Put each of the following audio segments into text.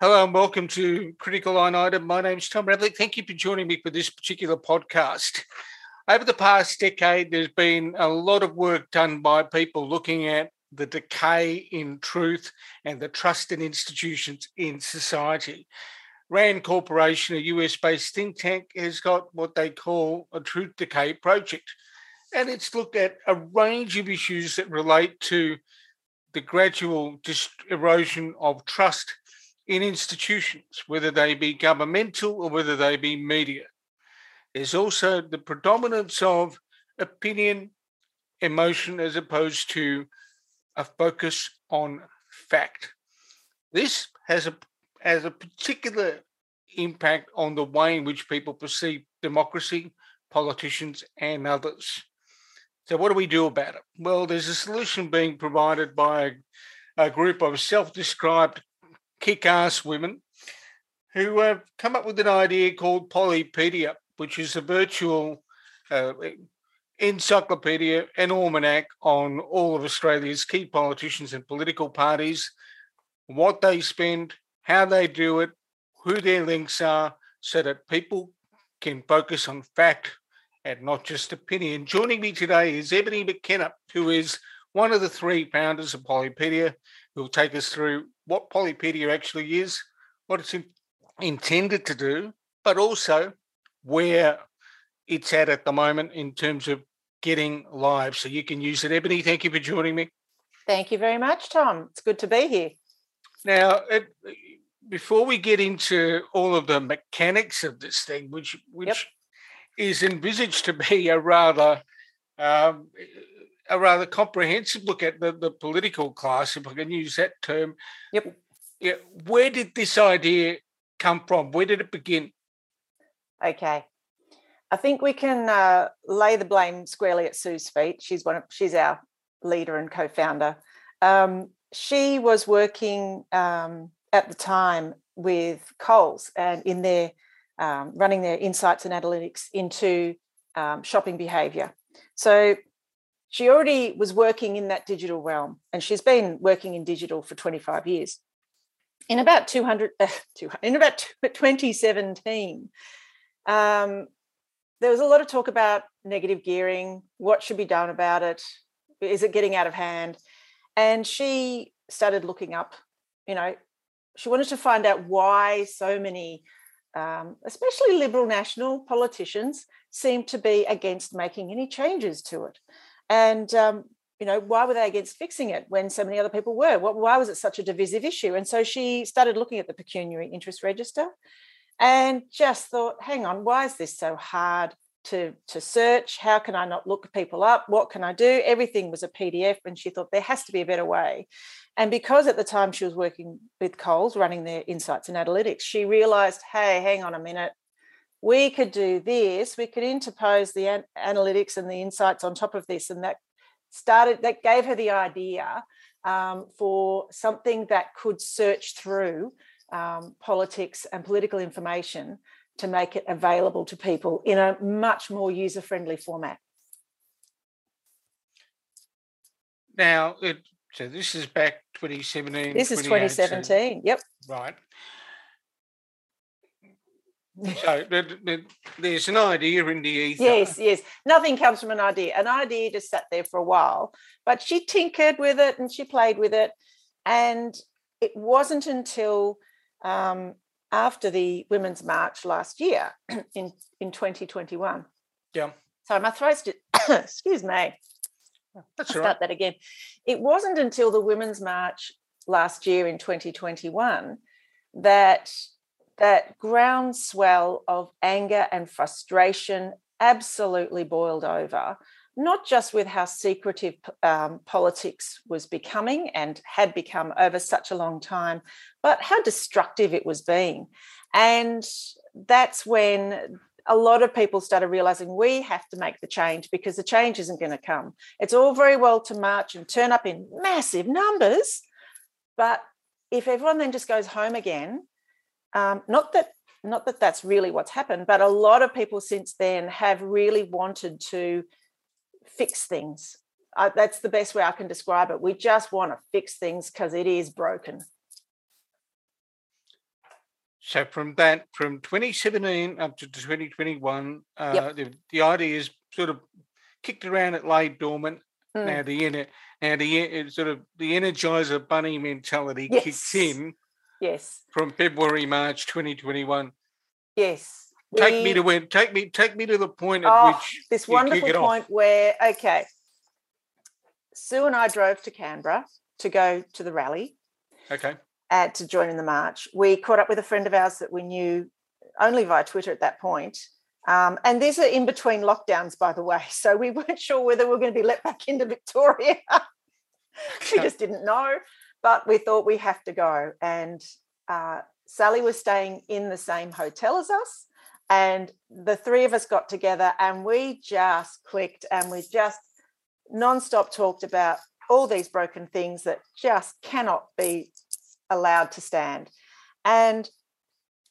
Hello and welcome to Critical Line Item. My name is Tom Ravlic. Thank you for joining me for this particular podcast. Over the past decade, there's been a lot of work done by people looking at the decay in truth and the trust in institutions in society. Rand Corporation, a US based think tank, has got what they call a truth decay project. And it's looked at a range of issues that relate to the gradual erosion of trust in institutions, whether they be governmental or whether they be media. There's also the predominance of opinion, emotion, as opposed to a focus on fact. This has a has a particular impact on the way in which people perceive democracy, politicians, and others. So, what do we do about it? Well, there's a solution being provided by a, a group of self described kick ass women who have come up with an idea called Polypedia, which is a virtual uh, encyclopedia and almanac on all of Australia's key politicians and political parties, what they spend, how they do it, who their links are, so that people can focus on fact and not just opinion. Joining me today is Ebony McKenna, who is one of the three founders of Polypedia, who will take us through what Polypedia actually is, what it's in, intended to do, but also where it's at at the moment in terms of getting live. So you can use it. Ebony, thank you for joining me. Thank you very much, Tom. It's good to be here. Now, it, before we get into all of the mechanics of this thing, which which yep. is envisaged to be a rather um, a rather comprehensive look at the, the political class, if I can use that term. Yep. Yeah, where did this idea come from? Where did it begin? Okay. I think we can uh, lay the blame squarely at Sue's feet. She's one of, she's our leader and co-founder. Um, she was working um, at the time with Coles and in their um, running their insights and analytics into um, shopping behavior. So she already was working in that digital realm and she's been working in digital for 25 years. In about 200, uh, in about 2017 um, there was a lot of talk about negative gearing what should be done about it is it getting out of hand? And she started looking up you know she wanted to find out why so many um, especially liberal national politicians seem to be against making any changes to it and um, you know why were they against fixing it when so many other people were? Why was it such a divisive issue? And so she started looking at the pecuniary interest register and just thought hang on why is this so hard to to search? How can i not look people up? What can i do? Everything was a pdf and she thought there has to be a better way. And because at the time she was working with coles running their insights and analytics she realized hey hang on a minute we could do this we could interpose the an- analytics and the insights on top of this and that started that gave her the idea um, for something that could search through um, politics and political information to make it available to people in a much more user friendly format. Now, it, so this is back 2017. This is 2017. Yep. Right so there's an idea in the ether. Yes, yes. Nothing comes from an idea. An idea just sat there for a while, but she tinkered with it and she played with it. And it wasn't until um, after the Women's March last year in, in 2021. Yeah. So my throat's just, excuse me. That's I'll right. Start that again. It wasn't until the Women's March last year in 2021 that that groundswell of anger and frustration absolutely boiled over, not just with how secretive um, politics was becoming and had become over such a long time, but how destructive it was being. And that's when a lot of people started realizing we have to make the change because the change isn't going to come. It's all very well to march and turn up in massive numbers, but if everyone then just goes home again um, not that not that that's really what's happened, but a lot of people since then have really wanted to fix things. Uh, that's the best way I can describe it. We just want to fix things because it is broken. So from that, from 2017 up to 2021, uh, Yep. the, the idea is sort of kicked around, it lay dormant. Mm. Now the inner, now the sort of the Energizer Bunny mentality kicks in Yes. from February March 2021. Yes. Take me to when take me take me to the point at Oh, which this wonderful it off. point where okay sue and i drove to canberra to go to the rally Okay. uh, to join in the march we caught up with a friend of ours that we knew only via twitter at that point um, and these are in between lockdowns by the way so we weren't sure whether we were going to be let back into victoria we just didn't know but we thought we have to go. And uh, sally was staying in the same hotel as us and the three of us got together and we just clicked and we just non-stop talked about all these broken things that just cannot be allowed to stand. And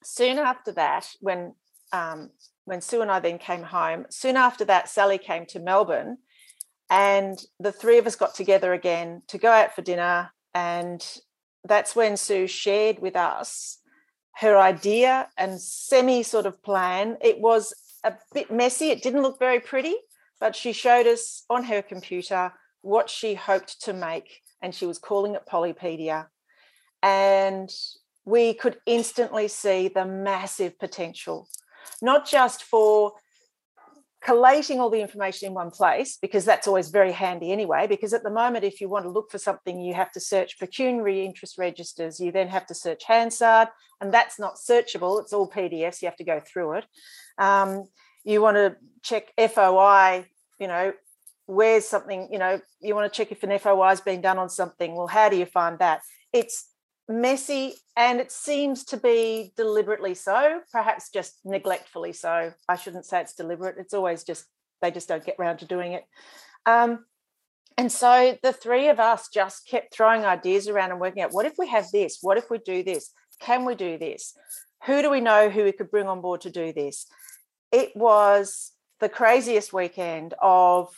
soon after that when um, when sue and i then came home soon after that sally came to melbourne and the three of us got together again to go out for dinner and that's when sue shared with us her idea and semi sort of plan. It was a bit messy it didn't look very pretty but she showed us on her computer what she hoped to make and she was calling it polypedia. And we could instantly see the massive potential not just for collating all the information in one place because that's always very handy anyway because at the moment if you want to look for something you have to search pecuniary interest registers you then have to search hansard and that's not searchable it's all pdfs you have to go through it. Um, you want to check foi you know where's something you know you want to check if an foi has been done on something well how do you find that? It's messy and it seems to be deliberately so perhaps just neglectfully so. I shouldn't say it's deliberate it's always just they just don't get around to doing it. Um, and so the three of us just kept throwing ideas around and working out what if we have this? What if we do this? Can we do this? Who do we know who we could bring on board to do this? It was the craziest weekend of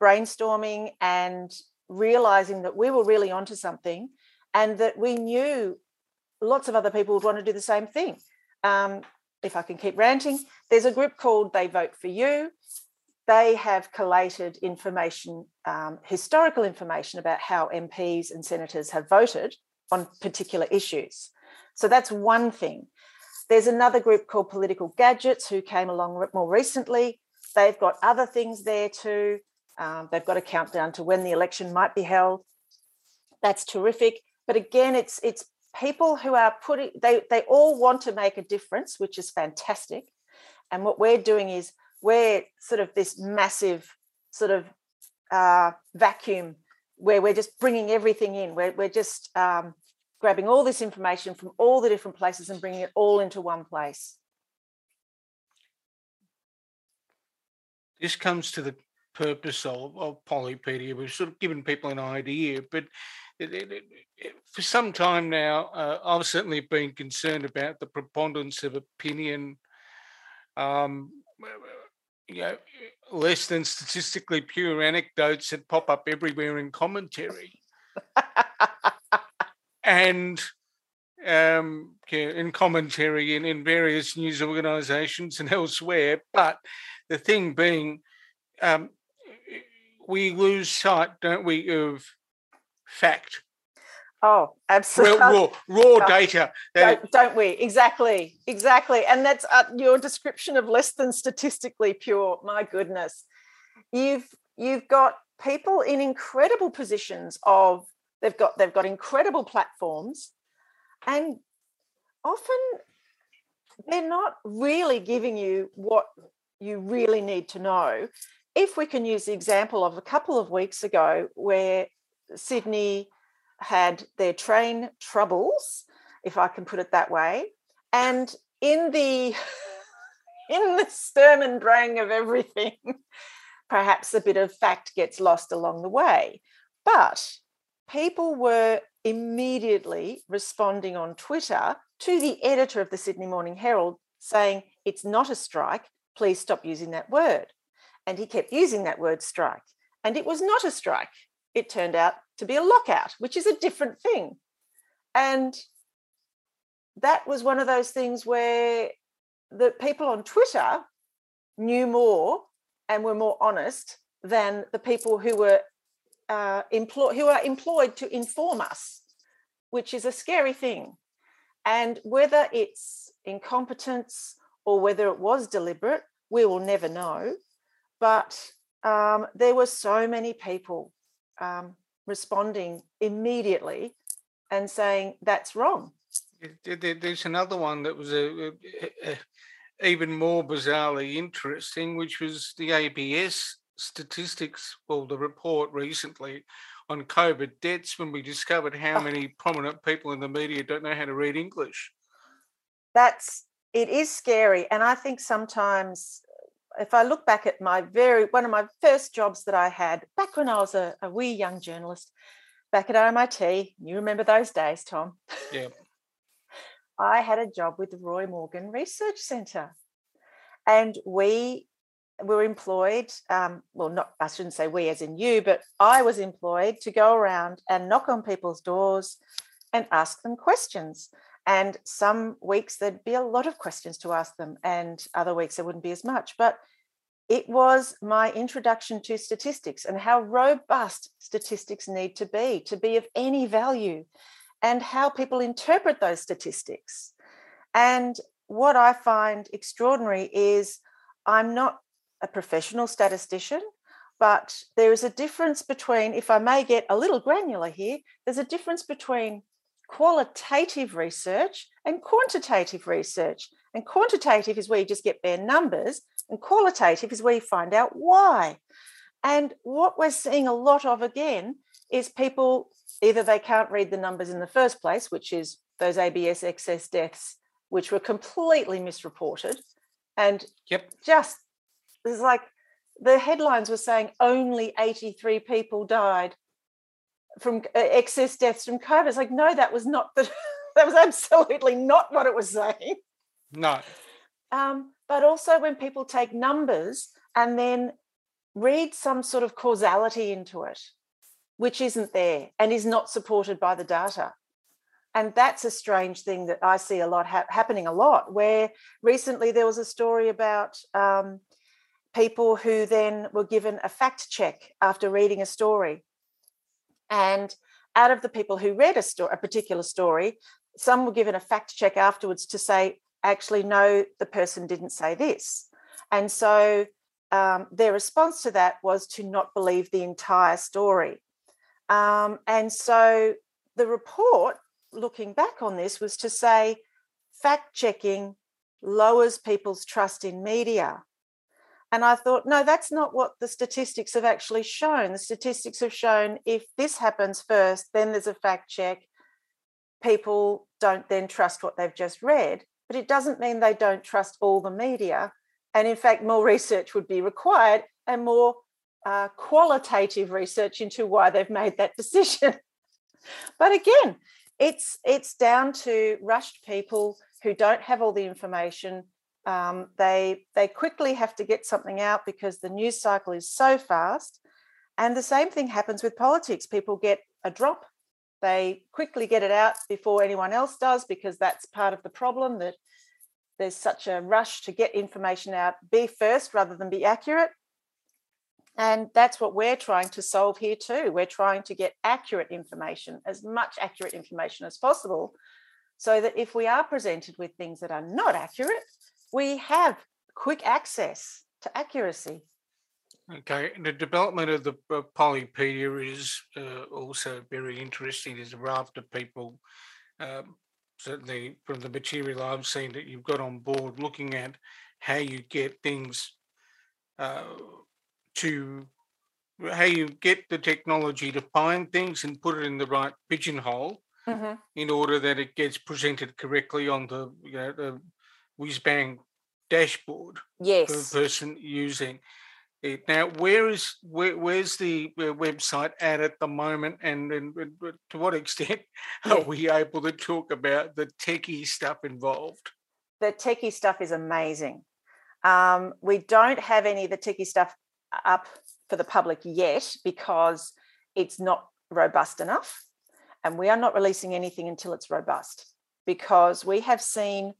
brainstorming and realizing that we were really onto something and that we knew lots of other people would want to do the same thing. Um, if I can keep ranting, there's a group called They Vote for You. They have collated information, um, historical information about how MPs and senators have voted on particular issues. So that's one thing. There's another group called Political Gadgets who came along more recently. They've got other things there too. Um, they've got a countdown to when the election might be held. That's terrific. But again, it's it's people who are putting they they all want to make a difference, which is fantastic. And what we're doing is we're sort of this massive sort of uh, vacuum where we're just bringing everything in. We're we're just um, grabbing all this information from all the different places and bringing it all into one place. this comes to the purpose of, of Polypedia. We've sort of given people an idea, but it, it, it, for some time now, uh, I've certainly been concerned about the preponderance of opinion, um, you know, less than statistically pure anecdotes that pop up everywhere in commentary. and um, in commentary in, in various news organisations and elsewhere. But the thing being, um, we lose sight, don't we, of fact, Oh, absolutely. raw, raw data. Don't, don't we? Exactly, exactly. And that's uh, your description of less than statistically pure. My goodness, you've you've got people in incredible positions of they've got they've got incredible platforms, and often they're not really giving you what you really need to know. If we can use the example of a couple of weeks ago where Sydney had their train troubles, if I can put it that way. And in the in the sturm and drang of everything, perhaps a bit of fact gets lost along the way. But people were immediately responding on Twitter to the editor of the Sydney Morning Herald saying, It's not a strike, please stop using that word. And he kept using that word strike. And it was not a strike. It turned out to be a lockout, which is a different thing. And that was one of those things where the people on Twitter knew more and were more honest than the people who were uh, employ, who are employed to inform us, which is a scary thing. And whether it's incompetence or whether it was deliberate, we will never know. But um, there were so many people um, responding immediately and saying that's wrong. There's another one that was a, a, a, even more bizarrely interesting, which was the ABS statistics, well, the report recently on COVID deaths when we discovered how many prominent people in the media don't know how to read English. That's it is scary, and I think sometimes if I look back at my very one of my first jobs that I had back when I was a, a wee young journalist back at RMIT, you remember those days, Tom? Yeah. I had a job with the Roy Morgan Research Centre, and we were employed. Um, well, not I shouldn't say we as in you, but I was employed to go around and knock on people's doors and ask them questions. And some weeks there'd be a lot of questions to ask them, and other weeks there wouldn't be as much. But it was my introduction to statistics and how robust statistics need to be to be of any value and how people interpret those statistics. And what I find extraordinary is I'm not a professional statistician, but there is a difference between, if I may get a little granular here, there's a difference between qualitative research and quantitative research. And quantitative is where you just get bare numbers, and qualitative is where you find out why. And what we're seeing a lot of again is people either they can't read the numbers in the first place, which is those ABS excess deaths, which were completely misreported. And yep. just there's like the headlines were saying only 83 people died from uh, excess deaths from COVID. It's like, no, that was not the, that was absolutely not what it was saying. No. Um, but also when people take numbers and then read some sort of causality into it, which isn't there and is not supported by the data. And that's a strange thing that I see a lot ha- happening a lot. Where recently there was a story about um, people who then were given a fact check after reading a story and out of the people who read a, sto- a particular story, some were given a fact check afterwards to say, actually, no, the person didn't say this. And so um, their response to that was to not believe the entire story. Um, and so the report, looking back on this, was to say fact checking lowers people's trust in media. And I thought, no, that's not what the statistics have actually shown. The statistics have shown if this happens first, then there's a fact check. People don't then trust what they've just read. But it doesn't mean they don't trust all the media. And in fact, more research would be required and more uh, qualitative research into why they've made that decision. but again, it's it's down to rushed people who don't have all the information um, they they quickly have to get something out because the news cycle is so fast. And the same thing happens with politics. People get a drop. They quickly get it out before anyone else does because that's part of the problem that there's such a rush to get information out. Be first rather than be accurate. And that's what we're trying to solve here too. We're trying to get accurate information as much accurate information as possible so that if we are presented with things that are not accurate we have quick access to accuracy. Okay, and the development of the uh, Polypedia is uh, also very interesting. There's a raft of people, um, certainly from the material I've seen that you've got on board, looking at how you get things uh, to how you get the technology to find things and put it in the right pigeonhole mm-hmm. in order that it gets presented correctly on the you know the whiz bang dashboard yes. for the person using it. Now, where is where, where's the uh, website at at the moment, and, and, and to what extent are we able to talk about the techie stuff involved? The techie stuff is amazing. Um, we don't have any of the techie stuff up for the public yet because it's not robust enough, and we are not releasing anything until it's robust. because we have seen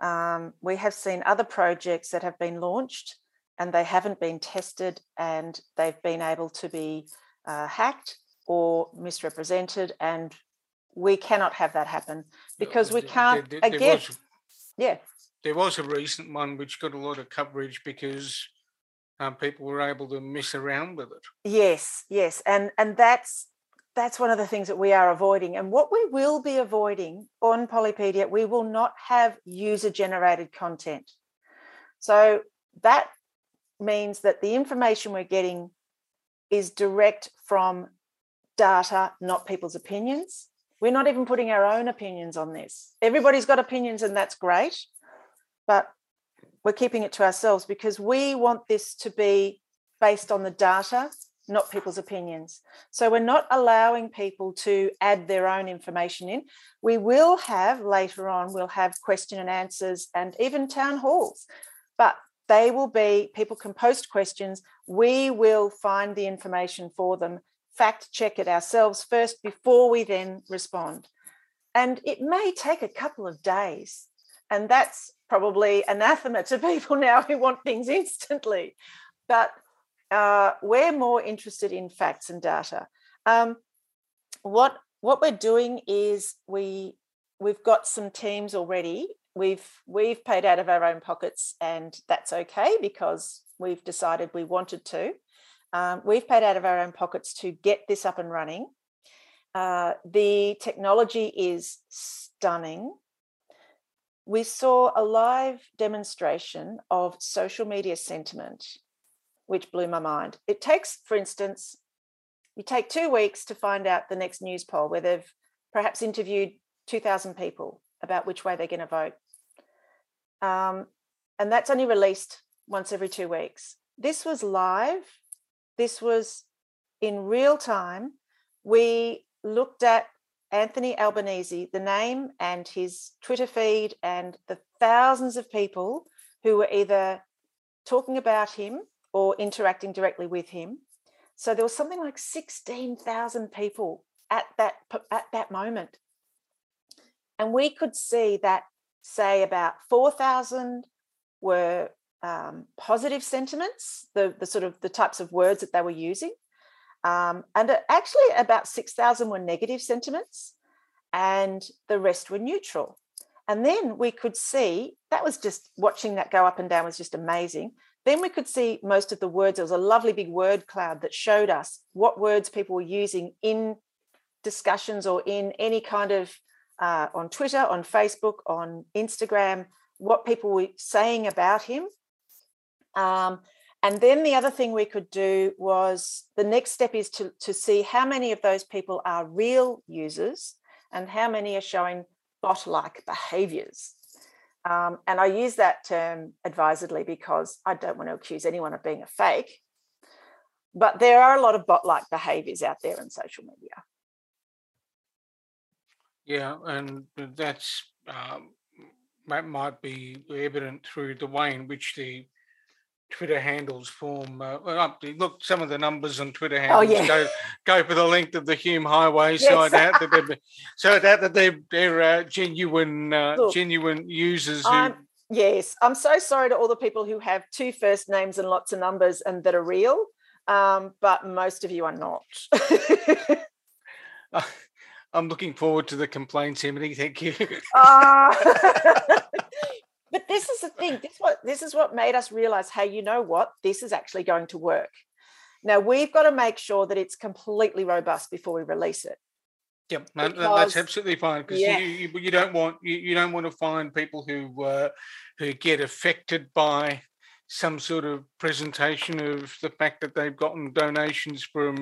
um, we have seen other projects that have been launched and they haven't been tested and they've been able to be uh, hacked or misrepresented and we cannot have that happen because we can't there, there, again was, yeah. There was a recent one which got a lot of coverage because um, people were able to mess around with it. Yes yes and and that's that's one of the things that we are avoiding. And what we will be avoiding on Polypedia, we will not have user generated content. So that means that the information we're getting is direct from data, not people's opinions. We're not even putting our own opinions on this. Everybody's got opinions, and that's great. But we're keeping it to ourselves because we want this to be based on the data not people's opinions. So we're not allowing people to add their own information in. We will have later on, we'll have question and answers and even town halls, but they will be, people can post questions. We will find the information for them, fact check it ourselves first before we then respond. And it may take a couple of days. And that's probably anathema to people now who want things instantly. But uh, we're more interested in facts and data. Um, what what we're doing is we we've got some teams already. We've we've paid out of our own pockets, and that's okay because we've decided we wanted to. Um, we've paid out of our own pockets to get this up and running. Uh, the technology is stunning. We saw a live demonstration of social media sentiment which blew my mind. It takes, for instance, you take two weeks to find out the next news poll where they've perhaps interviewed 2,000 people about which way they're going to vote. Um, and that's only released once every two weeks. This was live, this was in real time. We looked at Anthony Albanese, the name and his Twitter feed, and the thousands of people who were either talking about him or interacting directly with him. So there was something like 16,000 people at that at that moment. And we could see that say about 4,000 were um, positive sentiments, the, the sort of the types of words that they were using. Um, and actually about 6,000 were negative sentiments and the rest were neutral. And then we could see that was just watching that go up and down was just amazing. Then we could see most of the words. There was a lovely big word cloud that showed us what words people were using in discussions or in any kind of uh, on Twitter, on Facebook, on Instagram, what people were saying about him. Um, and then the other thing we could do was the next step is to, to see how many of those people are real users and how many are showing bot like behaviors. Um, and I use that term advisedly because I don't want to accuse anyone of being a fake. But there are a lot of bot like behaviors out there in social media. Yeah, and that's um, that might be evident through the way in which the Twitter handles form. Uh, look, some of the numbers on Twitter oh, handles oh, yeah. go go for the length of the Hume Highway. Yes. So I doubt that they're so I doubt that they're they're uh, genuine uh, look, genuine users. Who... yes, I'm so sorry to all the people who have two first names and lots of numbers and that are real, um, but most of you are not. I'm looking forward to the complaints, Emily. Thank you. Uh, this is the thing this what this is what made us realize hey you know what this is actually going to work now we've got to make sure that it's completely robust before we release it Yep, because, that's absolutely fine because yeah. you, you, you don't want you, you don't want to find people who uh, who get affected by some sort of presentation of the fact that they've gotten donations from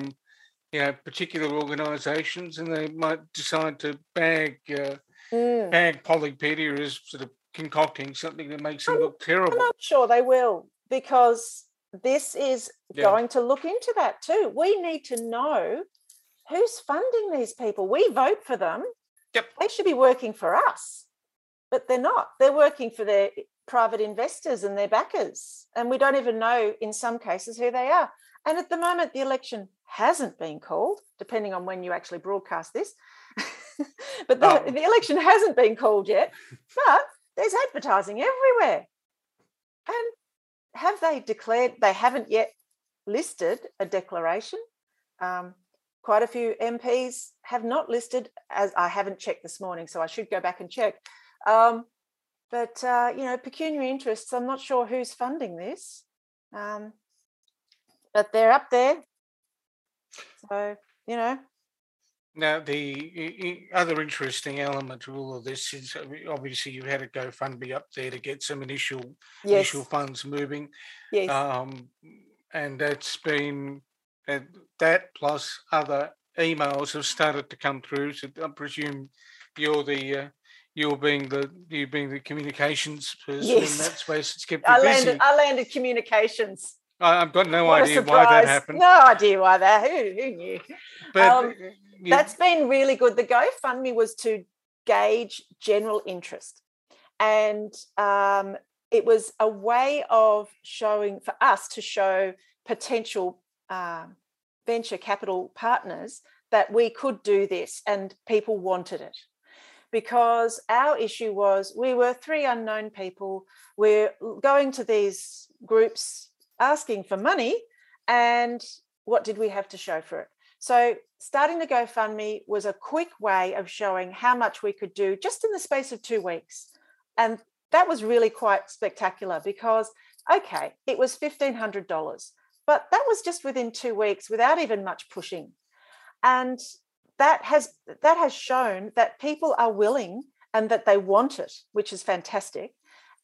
you know particular organisations and they might decide to bag uh, mm. bag Polypedia as sort of concocting something that makes them I'm, look terrible. I'm not sure they will because this is yeah. going to look into that too. We need to know who's funding these people. We vote for them. Yep. They should be working for us, but they're not. They're working for their private investors and their backers. And we don't even know in some cases who they are. And at the moment, the election hasn't been called, depending on when you actually broadcast this. but the, oh. the election hasn't been called yet. But there's advertising everywhere. And have they declared? They haven't yet listed a declaration. Um, quite a few MPs have not listed, as I haven't checked this morning, so I should go back and check. Um, but uh, you know, pecuniary interests. I'm not sure who's funding this, um, but they're up there. So you know. Now, the other interesting element of all of this is uh, obviously you had a GoFundMe up there to get some initial yes. initial funds moving. Yes. Um, and that's been uh, that plus other emails have started to come through. So I presume you're the uh, you're being the you being the communications person yes. in that space. It's kept you I busy. landed. I landed communications. I, have got no what idea why that happened. No idea why that. Who, who knew? But um, yeah. that's been really good. The GoFundMe was to gauge general interest, and um, it was a way of showing for us to show potential um, venture capital partners that we could do this, and people wanted it because our issue was we were three unknown people. We're going to these groups asking for money, and what did we have to show for it? So, starting the GoFundMe was a quick way of showing how much we could do just in the space of two weeks. And that was really quite spectacular because, okay, it was $1,500, but that was just within two weeks without even much pushing. And that has that has shown that people are willing and that they want it, which is fantastic.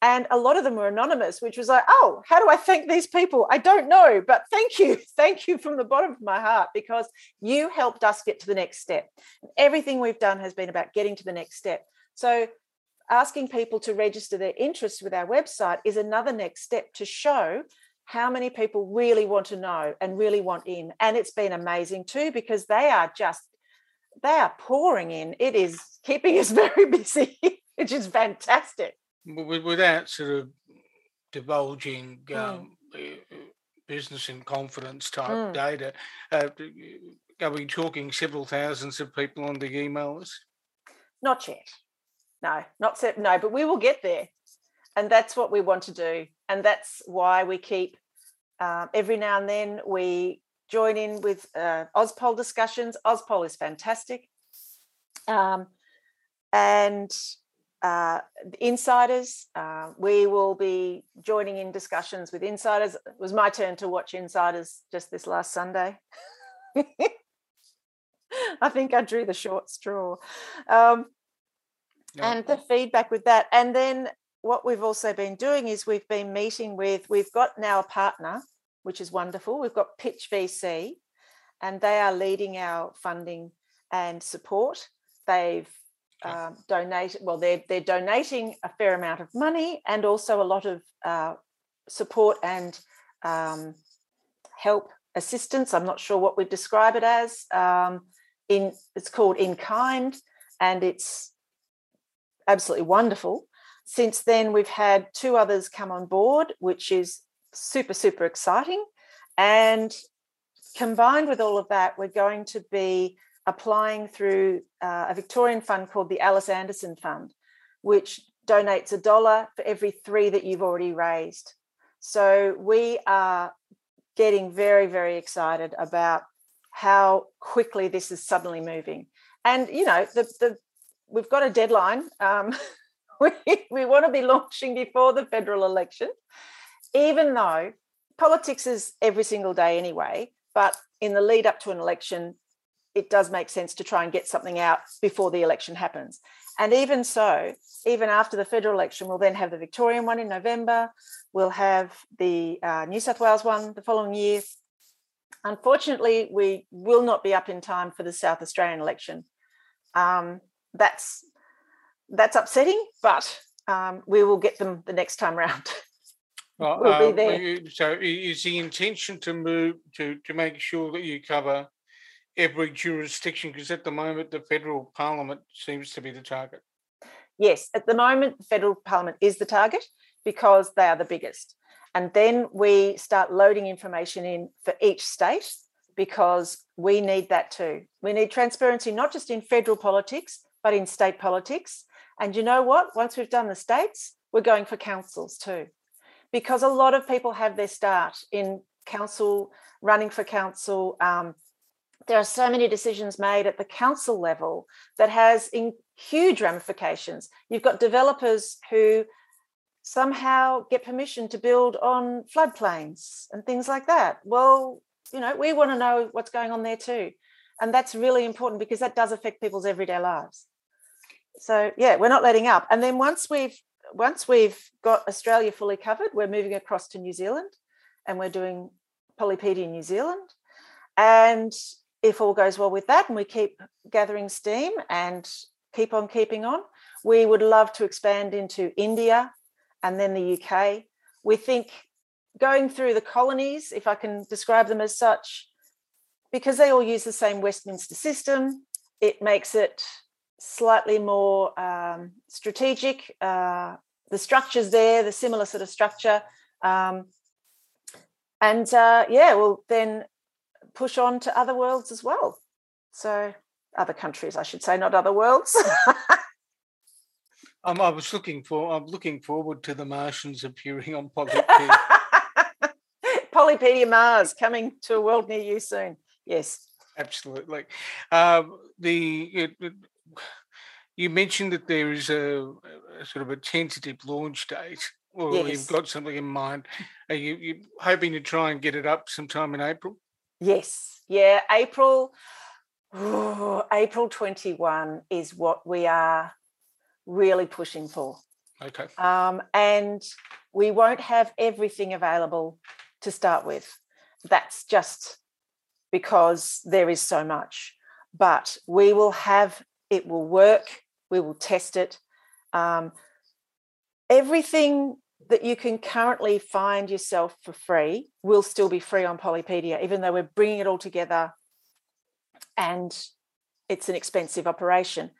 And a lot of them were anonymous, which was like, oh, how do I thank these people? I don't know, but thank you. Thank you from the bottom of my heart because you helped us get to the next step. Everything we've done has been about getting to the next step. So, asking people to register their interest with our website is another next step to show how many people really want to know and really want in. And it's been amazing too because they are just they are pouring in. It is keeping us very busy, which is fantastic. Without sort of divulging mm. um, mm. business and confidence type mm. data, uh, are we talking several thousands of people on the email list? Not yet. No, not set. No, but we will get there, and that's what we want to do, and that's why we keep. Um, every now and then we join in with uh, Auspol discussions. Auspol is fantastic. Um, and uh, insiders, uh, we will be joining in discussions with insiders. It was my turn to watch insiders just this last Sunday. I think I drew the short straw. Um, And the feedback with that. And then what we've also been doing is we've been meeting with, we've got now a partner which is wonderful. We've got Pitch VC, and they are leading our funding and support. They've um, donated, well, they're, they're donating a fair amount of money and also a lot of uh, support and um, help assistance. I'm not sure what we'd describe it as. Um, in it's called in kind, and it's absolutely wonderful. Since then, we've had two others come on board, which is super, super exciting. And combined with all of that, we're going to be applying through uh, a Victorian fund called the Alice Anderson Fund, which donates a dollar for every three that you've already raised. So we are getting very, very excited about how quickly this is suddenly moving. And you know, the the we've got a deadline. Um, we, we want to be launching before the federal election even though politics is every single day anyway, but in the lead up to an election, it does make sense to try and get something out before the election happens. And even so, even after the federal election, we'll then have the Victorian one in November. We'll have the uh, New South Wales one the following year. Unfortunately, we will not be up in time for the South Australian election. Um, that's that's upsetting, but um, we will get them the next time round. Well, will be uh, there. So is the intention to move to, to make sure that you cover every jurisdiction? Because at the moment, the federal parliament seems to be the target. Yes, at the moment, the federal parliament is the target because they are the biggest. And then we start loading information in for each state because we need that too. We need transparency, not just in federal politics, but in state politics. And you know what? Once we've done the states, we're going for councils too. Because a lot of people have their start in council, running for council. Um, there are so many decisions made at the council level that has in huge ramifications. You've got developers who somehow get permission to build on floodplains and things like that. Well, you know, we want to know what's going on there too. And that's really important because that does affect people's everyday lives. So yeah, we're not letting up. And then once we've once we've got Australia fully covered, we're moving across to New Zealand and we're doing Polypedia New Zealand. And if all goes well with that and we keep gathering steam and keep on keeping on, we would love to expand into India and then the UK. We think going through the colonies, if I can describe them as such, because they all use the same Westminster system, it makes it slightly more um, strategic. Uh, the structure's there, the similar sort of structure. Um, and uh, yeah, we'll then push on to other worlds as well. So, other countries, I should say, not other worlds. Um, I was looking for. I'm looking forward to the Martians appearing on Polypedia. Polypedia Mars coming to a world near you soon. Yes, absolutely. Um, the it, it, you mentioned that there is a, a, sort of a tentative launch date, or yes. you've got something in mind. Are you, you hoping to try and get it up sometime in April? Yes. Yeah, April. April 21 is what we are really pushing for. Okay. Um, and we won't have everything available to start with. That's just because there is so much. But we will have, it will work, we will test it. Um, everything that you can currently find yourself for free will still be free on Polypedia, even though we're bringing it all together and it's an expensive operation.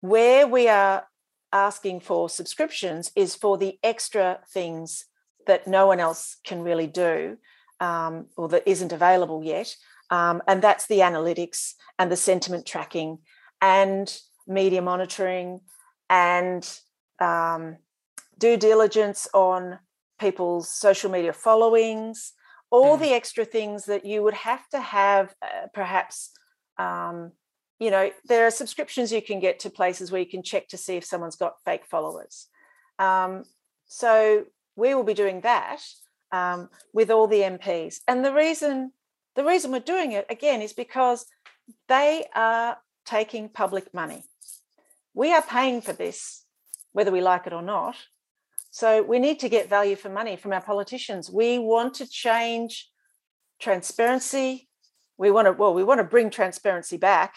Where we are asking for subscriptions is for the extra things that no one else can really do um, or that isn't available yet. Um, and that's the analytics and the sentiment tracking and media monitoring and um, due diligence on people's social media followings, all mm. the extra things that you would have to have uh, perhaps um, you know, there are subscriptions you can get to places where you can check to see if someone's got fake followers. Um, so we will be doing that um, with all the MPs. And the reason the reason we're doing it again is because they are taking public money. We are paying for this, whether we like it or not. So we need to get value for money from our politicians. We want to change transparency. We want to, well, we want to bring transparency back.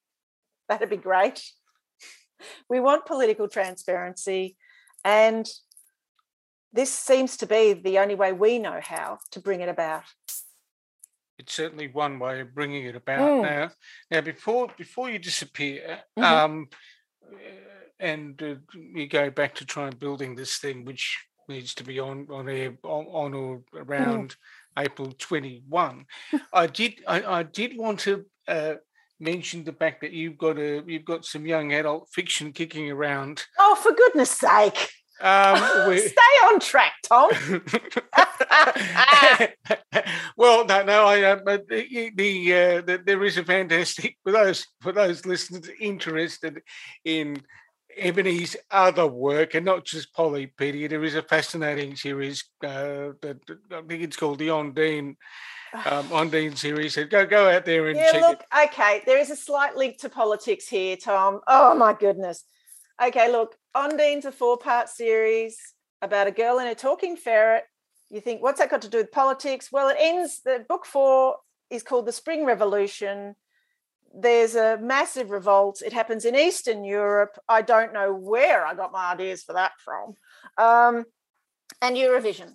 That'd be great. We want political transparency. And this seems to be the only way we know how to bring it about. It's certainly one way of bringing it about. Mm. Now, now before before you disappear, mm-hmm. um, and uh, you go back to try and building this thing, which needs to be on on air on, on or mm. around mm. April twenty one. I did I, I, did want to uh, mentioned the fact that you've got a you've got some young adult fiction kicking around. Oh, for goodness sake! Um, Stay on track, Tom. well, no, no, I, uh, but the, the, uh, the, there is a fantastic for those for those listeners interested in Ebony's other work and not just Polypedia. There is a fascinating series uh, that I think it's called the Ondine um, Ondine series. So go go out there and yeah, check look, it. Okay, there is a slight link to politics here, Tom. Oh my goodness. Okay, look, Ondine's a four-part series about a girl and a talking ferret. You think, what's that got to do with politics? Well, it ends. The book four is called the Spring Revolution. There's a massive revolt. It happens in Eastern Europe. I don't know where I got my ideas for that from. Um, and Eurovision.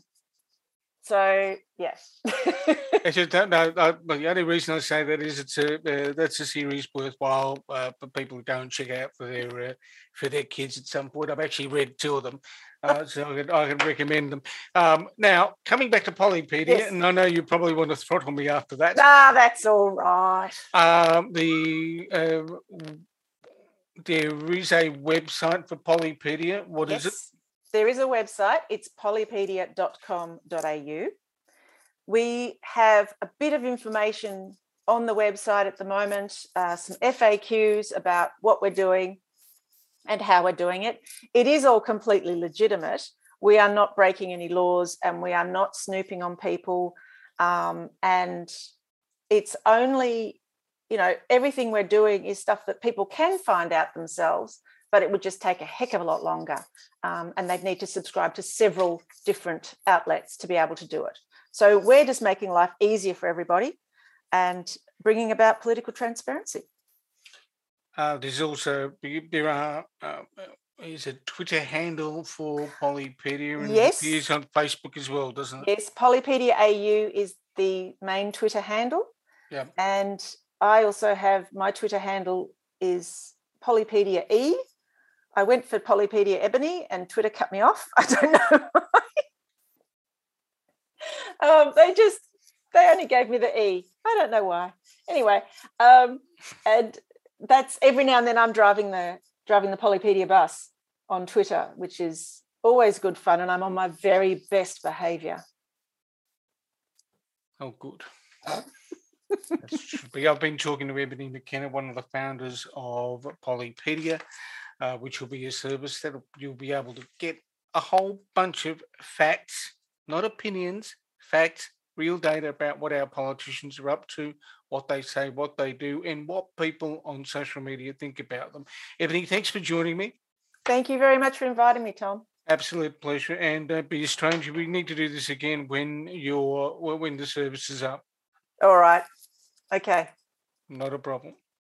So yes. it's just, no, no, the only reason I say that is it's a uh, that's a series worthwhile uh, for people to go and check out for their uh, for their kids at some point. I've actually read two of them, uh, so I can, I can, recommend them. Um, now coming back to Polypedia, yes. and I know you probably want to throttle me after that. Ah, that's all right. Um, the uh, there is a website for Polypedia. What yes, is it? There is a website. It's polypedia.com.au. We have a bit of information on the website at the moment, uh, some FAQs about what we're doing and how we're doing it. It is all completely legitimate. We are not breaking any laws and we are not snooping on people. Um, and it's only, you know, everything we're doing is stuff that people can find out themselves, but it would just take a heck of a lot longer. Um, and they'd need to subscribe to several different outlets to be able to do it. So we're just making life easier for everybody and bringing about political transparency. Uh, there's also there are uh, is a Twitter handle for Polypedia and yes. appears on Facebook as well, doesn't it? Yes, Polypedia AU is the main Twitter handle. Yeah. And I also have my Twitter handle is Polypedia E. I went for Polypedia Ebony and Twitter cut me off. I don't know why um, they just they only gave me the E. I don't know why. Anyway, um, and that's every now and then I'm driving the driving the Polypedia bus on Twitter, which is always good fun, and I'm on my very best behaviour. Oh, good. I've been talking to Ebony McKenna, one of the founders of Polypedia, uh, which will be a service that you'll be able to get a whole bunch of facts, not opinions, facts, real data about what our politicians are up to, what they say, what they do, and what people on social media think about them. Ebony, thanks for joining me. Thank you very much for inviting me, Tom. Absolute pleasure. And don't be a stranger. We need to do this again when your when the service is up. All right. Okay. Not a problem.